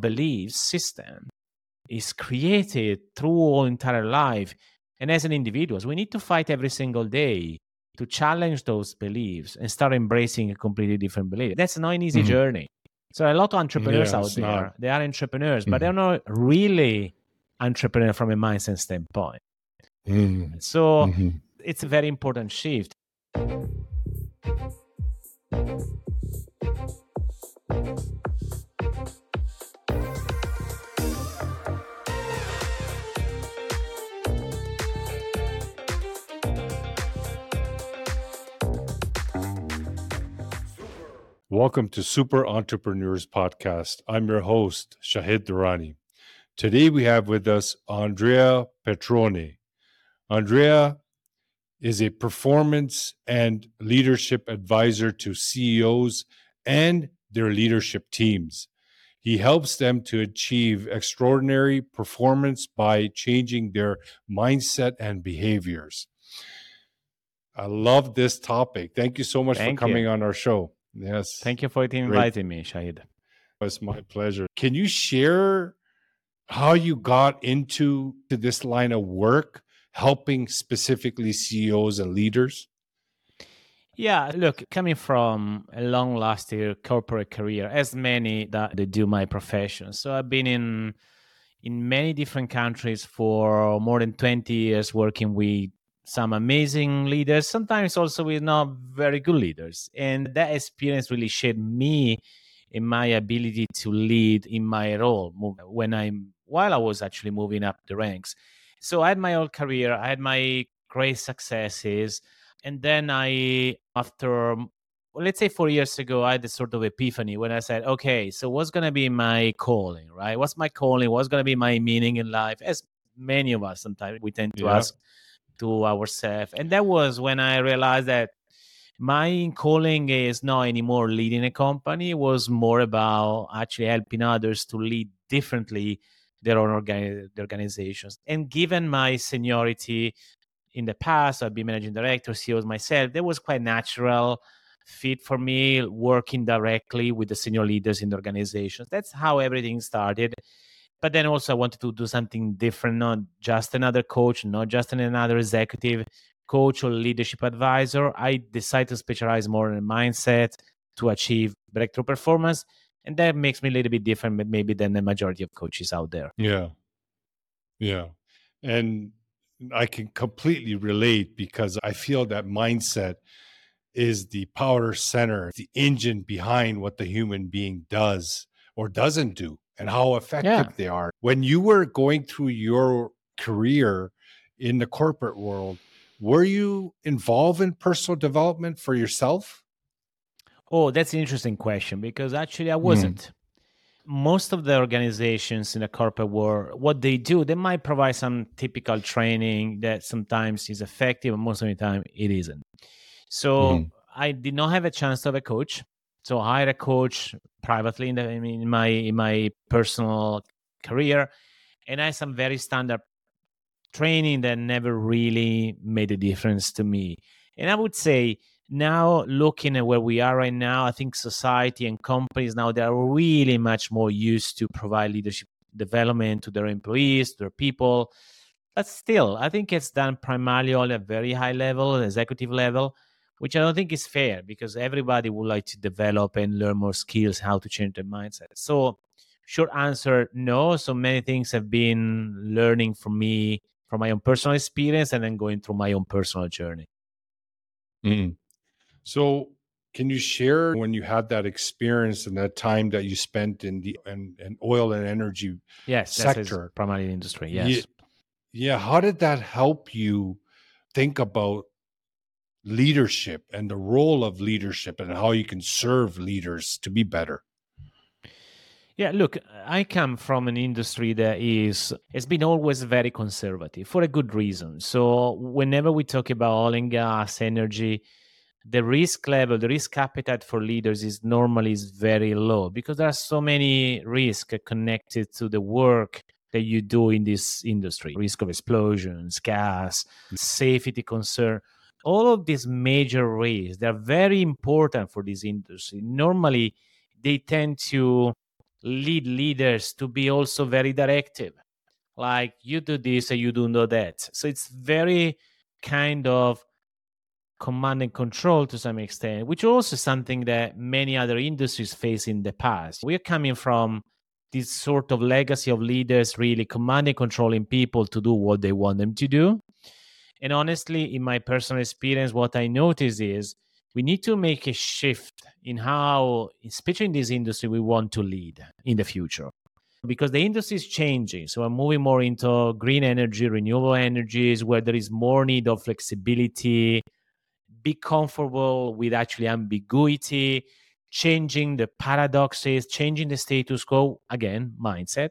belief system is created through our entire life. And as an individuals, we need to fight every single day to challenge those beliefs and start embracing a completely different belief. That's not an easy mm-hmm. journey. So a lot of entrepreneurs yeah, out there, not. they are entrepreneurs, mm-hmm. but they're not really entrepreneur from a mindset standpoint. Mm-hmm. So mm-hmm. it's a very important shift. Welcome to Super Entrepreneurs Podcast. I'm your host, Shahid Durrani. Today we have with us Andrea Petrone. Andrea is a performance and leadership advisor to CEOs and their leadership teams. He helps them to achieve extraordinary performance by changing their mindset and behaviors. I love this topic. Thank you so much Thank for coming you. on our show. Yes. Thank you for inviting me, Shahid. It's my pleasure. Can you share how you got into to this line of work, helping specifically CEOs and leaders? Yeah, look, coming from a long lasting corporate career, as many that they do my profession. So I've been in in many different countries for more than 20 years working with some amazing leaders, sometimes also with not very good leaders. And that experience really shaped me in my ability to lead in my role when I'm while I was actually moving up the ranks. So I had my whole career, I had my great successes, and then I after let's say four years ago, I had this sort of epiphany when I said, okay, so what's going to be my calling, right? What's my calling? What's going to be my meaning in life? As many of us sometimes we tend to yeah. ask to ourselves. And that was when I realized that my calling is not anymore leading a company, it was more about actually helping others to lead differently their own organi- organizations. And given my seniority in the past, I've been managing director, CEOs myself, that was quite natural fit for me working directly with the senior leaders in the organizations. That's how everything started but then also I wanted to do something different, not just another coach, not just another executive coach or leadership advisor. I decided to specialize more in mindset to achieve breakthrough performance. And that makes me a little bit different, maybe than the majority of coaches out there. Yeah. Yeah. And I can completely relate because I feel that mindset is the power center, the engine behind what the human being does or doesn't do and how effective yeah. they are. When you were going through your career in the corporate world, were you involved in personal development for yourself? Oh, that's an interesting question because actually I hmm. wasn't. Mm. Most of the organizations in the corporate world, what they do, they might provide some typical training that sometimes is effective, and most of the time it isn't. So mm. I did not have a chance to have a coach. So I hired a coach privately in, the, in my in my personal career, and I had some very standard training that never really made a difference to me. And I would say now looking at where we are right now, I think society and companies now they are really much more used to provide leadership development to their employees, to their people. But still, I think it's done primarily on a very high level, executive level which I don't think is fair because everybody would like to develop and learn more skills how to change their mindset. So, short answer no. So many things have been learning from me from my own personal experience and then going through my own personal journey. Mm. So, can you share when you had that experience and that time that you spent in the and, and oil and energy yes, sector, primarily industry? Yes. Yeah, yeah. How did that help you think about leadership and the role of leadership and how you can serve leaders to be better? Yeah, look, I come from an industry that is has been always very conservative for a good reason. So whenever we talk about oil and gas, energy, the risk level, the risk appetite for leaders is normally is very low because there are so many risks connected to the work that you do in this industry. Risk of explosions, gas, safety concern all of these major risks they're very important for this industry. Normally they tend to lead leaders to be also very directive. Like you do this and you do know that. So it's very kind of command and control to some extent which also is something that many other industries face in the past. We're coming from this sort of legacy of leaders really commanding controlling people to do what they want them to do and honestly in my personal experience what i notice is we need to make a shift in how especially in this industry we want to lead in the future because the industry is changing. So we're moving more into green energy, renewable energies, where there is more need of flexibility, be comfortable with actually ambiguity, changing the paradoxes, changing the status quo, again, mindset.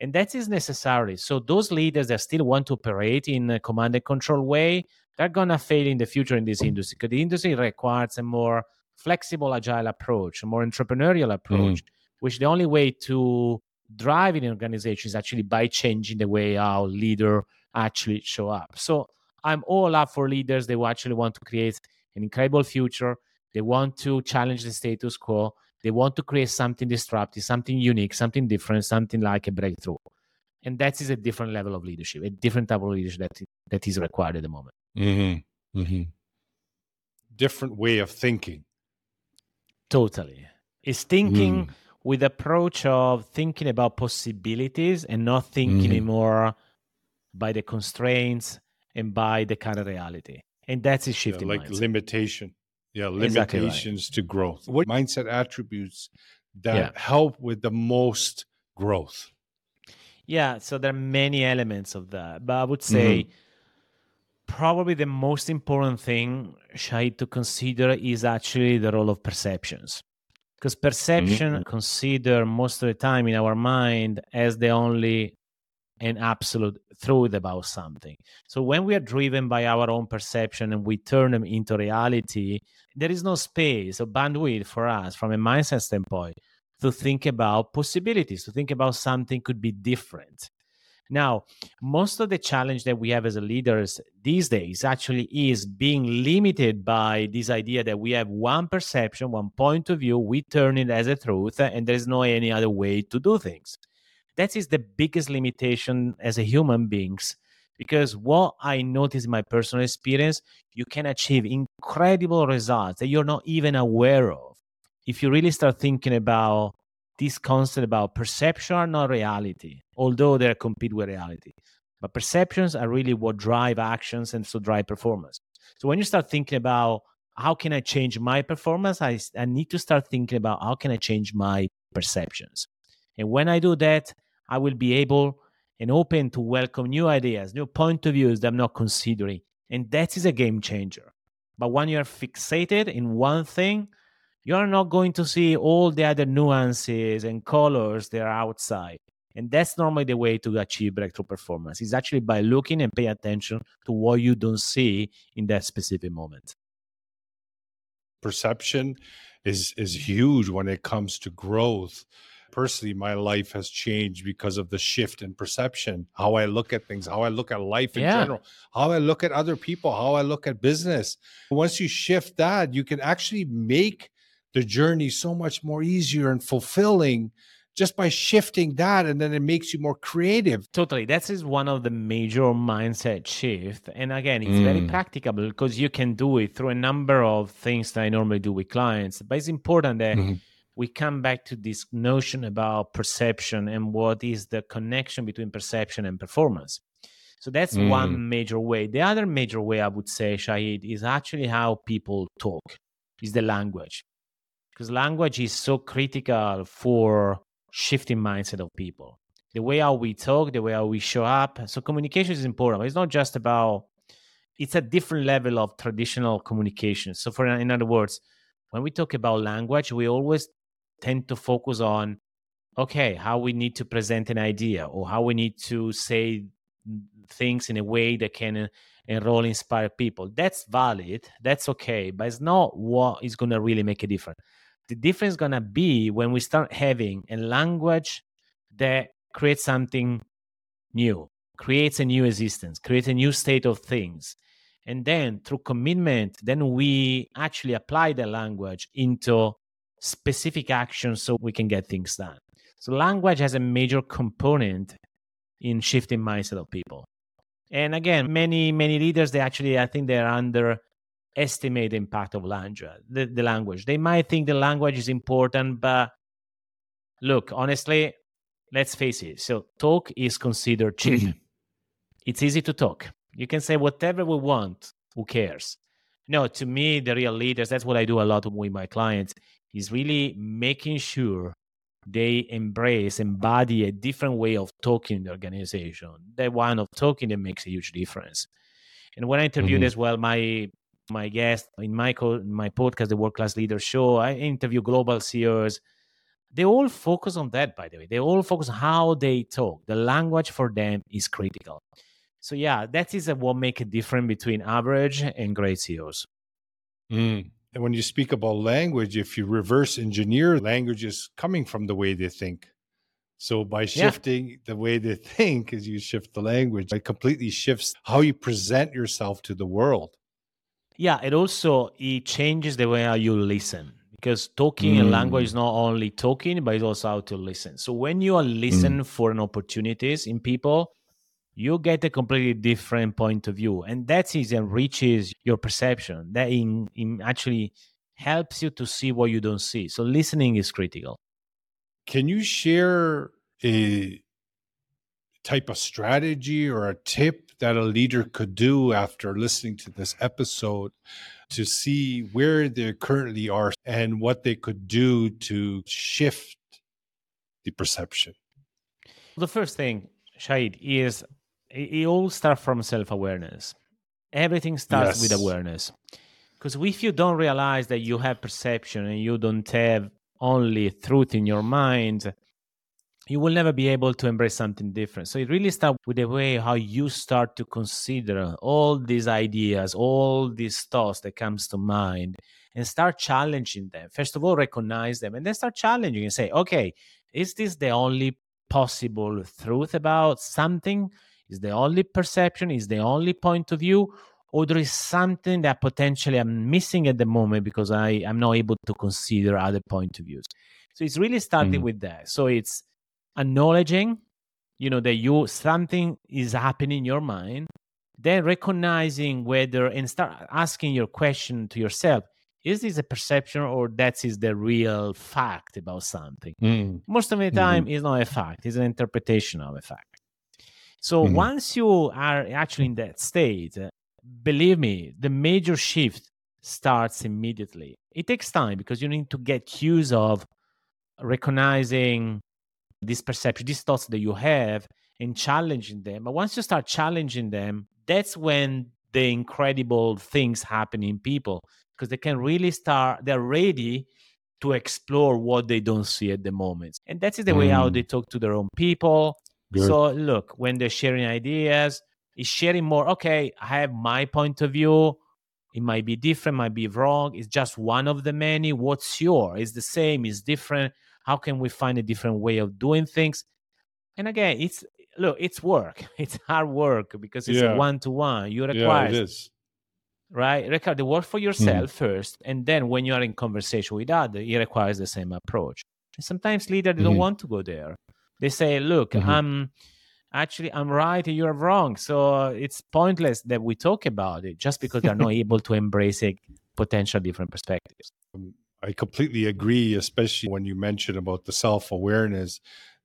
And that is necessary. So those leaders that still want to operate in a command and control way, they're gonna fail in the future in this industry because the industry requires a more flexible, agile approach, a more entrepreneurial approach, mm. which the only way to driving an organization is actually by changing the way our leader actually show up. So I'm all up for leaders they actually want to create an incredible future. They want to challenge the status quo. They want to create something disruptive, something unique, something different, something like a breakthrough. And that is a different level of leadership, a different type of leadership that, that is required at the moment. Mm-hmm. Mm-hmm. Different way of thinking. Totally. It's thinking. Mm with approach of thinking about possibilities and not thinking mm. anymore by the constraints and by the kind of reality. And that's a shift yeah, like mindset. limitation. Yeah, limitations exactly right. to growth. What mindset attributes that yeah. help with the most growth? Yeah, so there are many elements of that, but I would say mm-hmm. probably the most important thing, Shahid, to consider is actually the role of perceptions because perception mm-hmm. consider most of the time in our mind as the only and absolute truth about something so when we are driven by our own perception and we turn them into reality there is no space or bandwidth for us from a mindset standpoint to think about possibilities to think about something could be different now, most of the challenge that we have as leaders these days actually is being limited by this idea that we have one perception, one point of view, we turn it as a truth, and there's no any other way to do things. That is the biggest limitation as a human beings. Because what I notice in my personal experience, you can achieve incredible results that you're not even aware of. If you really start thinking about this concept about perception are not reality, although they compete with reality. But perceptions are really what drive actions and so drive performance. So when you start thinking about how can I change my performance, I, I need to start thinking about how can I change my perceptions. And when I do that, I will be able and open to welcome new ideas, new point of views that I'm not considering. And that is a game changer. But when you're fixated in one thing, you're not going to see all the other nuances and colors that are outside. And that's normally the way to achieve breakthrough performance. Is actually by looking and pay attention to what you don't see in that specific moment. Perception is is huge when it comes to growth. Personally, my life has changed because of the shift in perception, how I look at things, how I look at life in yeah. general, how I look at other people, how I look at business. Once you shift that, you can actually make the journey so much more easier and fulfilling just by shifting that and then it makes you more creative totally that is one of the major mindset shift and again it's mm. very practicable because you can do it through a number of things that i normally do with clients but it's important that mm-hmm. We come back to this notion about perception and what is the connection between perception and performance. So that's mm. one major way. The other major way i would say shahid is actually how people talk is the language. Because language is so critical for shifting mindset of people. The way how we talk the way how we show up. So communication is important. It's not just about it's a different level of traditional communication. So for in other words when we talk about language we always tend to focus on okay how we need to present an idea or how we need to say things in a way that can uh, enroll inspire people. That's valid. That's okay. But it's not what is going to really make a difference. The difference is going to be when we start having a language that creates something new, creates a new existence, creates a new state of things. And then through commitment, then we actually apply the language into specific actions so we can get things done. So language has a major component in shifting mindset of people. And again, many many leaders they actually I think they're underestimate the impact of language. The, the language they might think the language is important, but look honestly, let's face it. So talk is considered cheap. Mm-hmm. it's easy to talk. You can say whatever we want. Who cares? No, to me, the real leaders. That's what I do a lot with my clients. Is really making sure they embrace, embody a different way of talking in the organization. That one of talking that makes a huge difference. And when I interviewed mm-hmm. as well, my my guest in my co- my podcast, the World Class Leader Show, I interview global CEOs. They all focus on that, by the way. They all focus on how they talk. The language for them is critical. So yeah, that is what make a difference between average and great CEOs. Mm. And when you speak about language, if you reverse engineer languages coming from the way they think. So by shifting yeah. the way they think as you shift the language, it completely shifts how you present yourself to the world. Yeah, it also it changes the way how you listen because talking mm. and language is mm. not only talking, but it's also how to listen. So when you are listen mm. for an opportunities in people, you get a completely different point of view and that is enriches your perception. That in, in actually helps you to see what you don't see. So listening is critical. Can you share a type of strategy or a tip that a leader could do after listening to this episode to see where they currently are and what they could do to shift the perception? The first thing Shahid, is it all starts from self-awareness. Everything starts yes. with awareness. Because if you don't realize that you have perception and you don't have only truth in your mind you will never be able to embrace something different. So it really starts with the way how you start to consider all these ideas all these thoughts that comes to mind and start challenging them. First of all recognize them and then start challenging and say okay is this the only possible truth about something is the only perception, is the only point of view, or there is something that potentially I'm missing at the moment because I am not able to consider other point of views. So it's really starting mm with that. So it's acknowledging, you know, that you something is happening in your mind, then recognizing whether and start asking your question to yourself is this a perception or that is the real fact about something mm. most of the time mm-hmm. it's not a fact it's an interpretation of a fact so mm-hmm. once you are actually in that state, believe me, the major shift starts immediately. It takes time because you need to get used of recognizing this perception, these thoughts that you have and challenging them. But once you start challenging them, that's when the incredible things happen in people because they can really start, they're ready to explore what they don't see at the moment. And that's the mm. way how mm. they talk to their own people. Good. So look, when they're sharing ideas, is sharing more. Okay, I have my point of view. It might be different, might be wrong. It's just one of the many. What's your? Is the same? Is different? How can we find a different way of doing things? And again, it's look, it's work. It's hard work because it's one to one. You require yeah, it is. right. Require the work for hmm. yourself mm. first, and then when you are in conversation with others, it requires the same approach. And sometimes leaders mm-hmm. don't want to go there. They say, look, mm-hmm. I'm actually I'm right and you're wrong. So it's pointless that we talk about it just because they're not able to embrace a potential different perspectives. Um, I completely agree, especially when you mention about the self-awareness.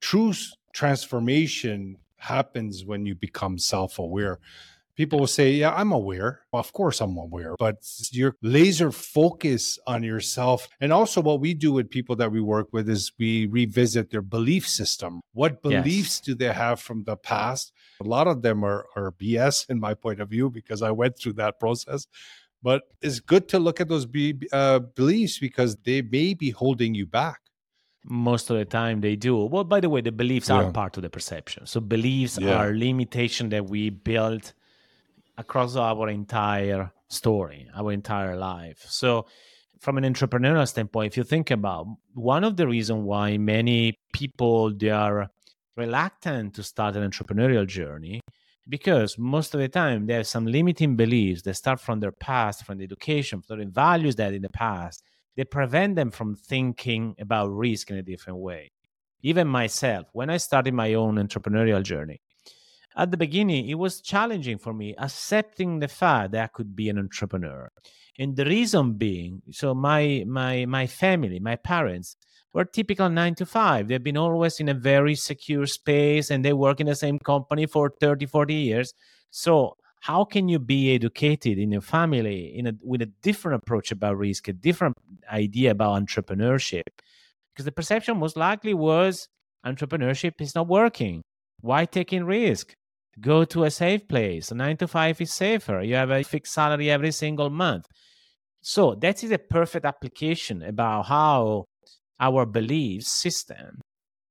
True transformation happens when you become self-aware people will say, Yeah, I'm aware. Well, of course, I'm aware, but your laser focus on yourself. And also, what we do with people that we work with is we revisit their belief system. What beliefs yes. do they have from the past? A lot of them are, are BS in my point of view because I went through that process. But it's good to look at those be, uh, beliefs because they may be holding you back most of the time they do well by the way the beliefs yeah. are part of the perception so beliefs yeah. are limitation that we build across our entire story, our entire life. So, from an entrepreneurial standpoint, if you think about one of the reasons why many people they are reluctant to start an entrepreneurial journey because most of the time they have some limiting beliefs that start from their past, from the education, from the values that in the past, they prevent them from thinking about risk in a different way. even myself, when I started my own entrepreneurial journey, at the beginning, it was challenging for me accepting the fact that I could be an entrepreneur. And the reason being, so my my my family, my parents were typical nine to five. They've been always in a very secure space and they work in the same company for 30, 40 years. So how can you be educated in your family in a, with a different approach about risk, a different idea about entrepreneurship? Because the perception most likely was entrepreneurship is not working. Why taking risk? Go to a safe place. Nine to five is safer. You have a fixed salary every single month. So that is a perfect application about how our belief system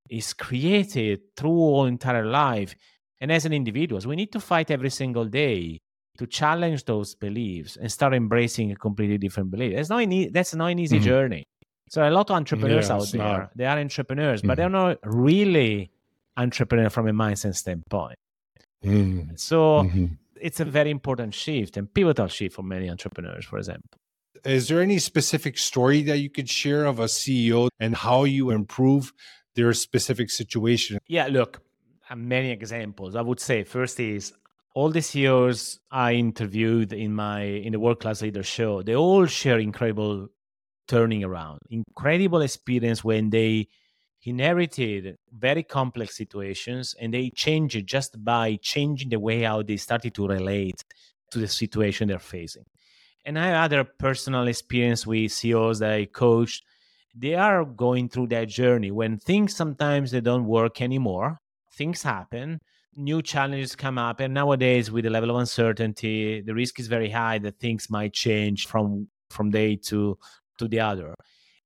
is created through our entire life. And as an individuals, we need to fight every single day to challenge those beliefs and start embracing a completely different belief. It's not an, that's not an easy mm-hmm. journey. So a lot of entrepreneurs yeah, out there, not. they are entrepreneurs, mm-hmm. but they're not really entrepreneur from a mindset standpoint. Mm. So mm-hmm. it's a very important shift and pivotal shift for many entrepreneurs, for example. Is there any specific story that you could share of a CEO and how you improve their specific situation? Yeah, look, uh, many examples. I would say first is all the CEOs I interviewed in my in the World Class Leader show, they all share incredible turning around, incredible experience when they inherited very complex situations and they changed just by changing the way how they started to relate to the situation they're facing. And I have other personal experience with CEOs that I coached. They are going through that journey when things sometimes they don't work anymore. Things happen, new challenges come up, and nowadays with the level of uncertainty, the risk is very high that things might change from from day to to the other.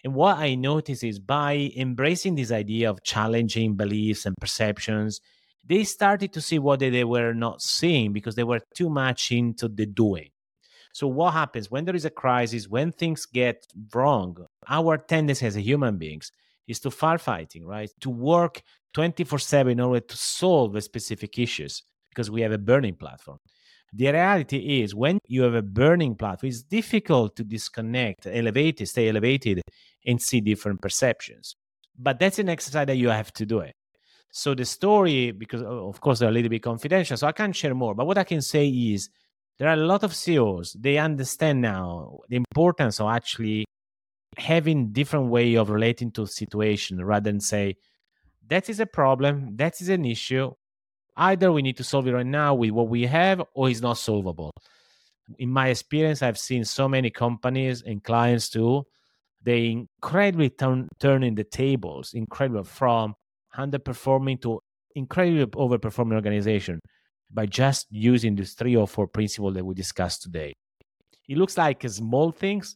And what I notice is by embracing this idea of challenging beliefs and perceptions, they started to see what they were not seeing because they were too much into the doing. So, what happens when there is a crisis, when things get wrong? Our tendency as human beings is to firefighting, right? To work 24 7 in order to solve specific issues because we have a burning platform. The reality is, when you have a burning platform, it's difficult to disconnect, elevate, stay elevated, and see different perceptions. But that's an exercise that you have to do it. So the story, because of course they're a little bit confidential, so I can't share more. But what I can say is there are a lot of CEOs, they understand now the importance of actually having different way of relating to situation rather than say, that is a problem, that is an issue, Either we need to solve it right now with what we have, or it's not solvable. In my experience, I've seen so many companies and clients too. They incredibly turn turning the tables, incredible from underperforming to incredibly overperforming organization by just using these three or four principles that we discussed today. It looks like small things.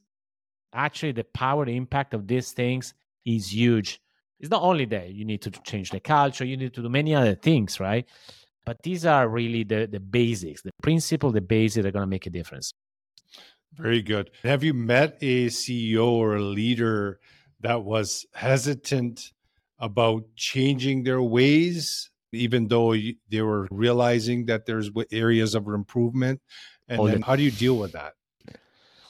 Actually, the power, the impact of these things is huge it's not only that you need to change the culture you need to do many other things right but these are really the the basics the principle the basics that are going to make a difference very good. Have you met a ceo or a leader that was hesitant about changing their ways even though they were realizing that there's areas of improvement? And all then the, how do you deal with that?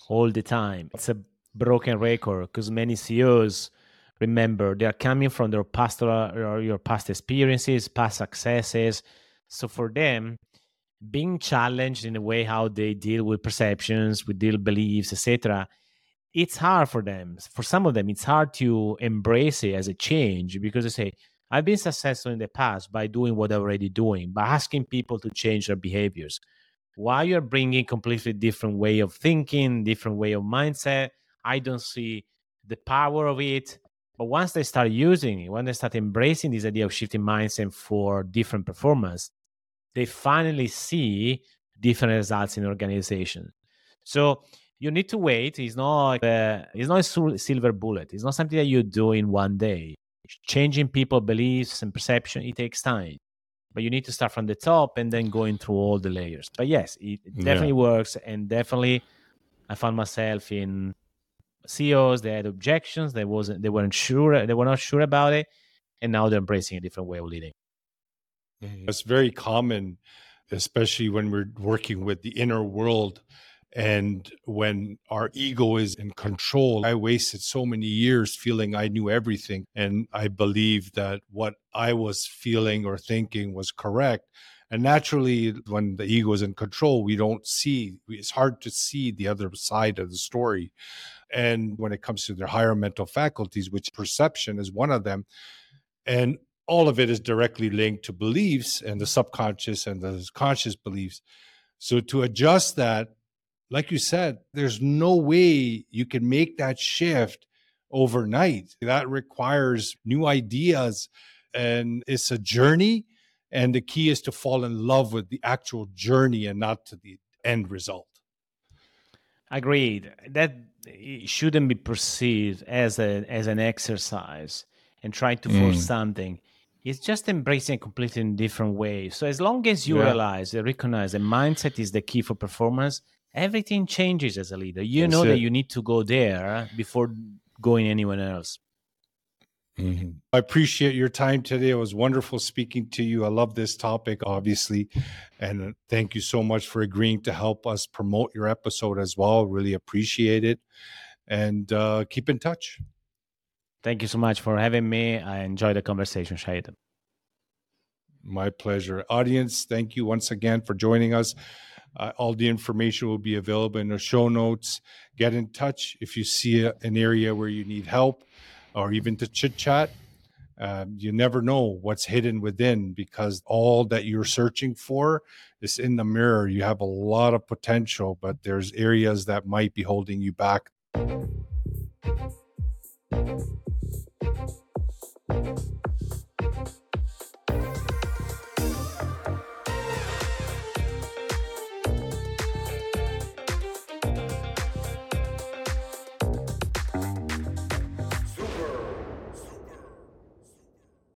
All the time. It's a broken record because many ceos remember they're coming from their past uh, or your past experiences past successes. So for them being challenged in a way how they deal with perceptions with deal beliefs etc it's hard for them. For some of them it's hard to embrace it as a change because they say i've been successful in the past by doing what i'm already doing by asking people to change their behaviors. Why you're bringing completely different way of thinking different way of mindset i don't see the power of it. But once they start using it, when they start embracing this idea of shifting mindset for different performance, they finally see different results in organization. So you need to wait. It's not uh, it's not a silver bullet. It's not something that you do in one day. Changing people beliefs and perception it takes time, but you need to start from the top and then going through all the layers. But yes, it, it definitely yeah. works, and definitely I found myself in CEOs, they had objections, they wasn't they weren't sure, they were not sure about it, and now they're embracing a different way of leading. Mm-hmm. It's very common, especially when we're working with the inner world And when our ego is in control, I wasted so many years feeling I knew everything. And I believed that what I was feeling or thinking was correct. And naturally, when the ego is in control, we don't see, it's hard to see the other side of the story. And when it comes to their higher mental faculties, which perception is one of them, and all of it is directly linked to beliefs and the subconscious and the conscious beliefs. So to adjust that, like you said, there's no way you can make that shift overnight. That requires new ideas and it's a journey. And the key is to fall in love with the actual journey and not to the end result. Agreed. That shouldn't be perceived as a as an exercise and trying to force mm. something. It's just embracing a completely different way. So as long as you yeah. realize and recognize that mindset is the key for performance, everything changes as a leader. You That's know it. that you need to go there before going anywhere else. Mm-hmm. I appreciate your time today. It was wonderful speaking to you. I love this topic, obviously. And uh, thank you so much for agreeing to help us promote your episode as well. Really appreciate it. And uh, keep in touch. Thank you so much for having me. I enjoyed the conversation, Shahid. My pleasure. Audience, thank you once again for joining us. Uh, all the information will be available in the show notes. Get in touch if you see a, an area where you need help or even to chit chat. Um, you never know what's hidden within because all that you're searching for is in the mirror. You have a lot of potential, but there's areas that might be holding you back. Thank you.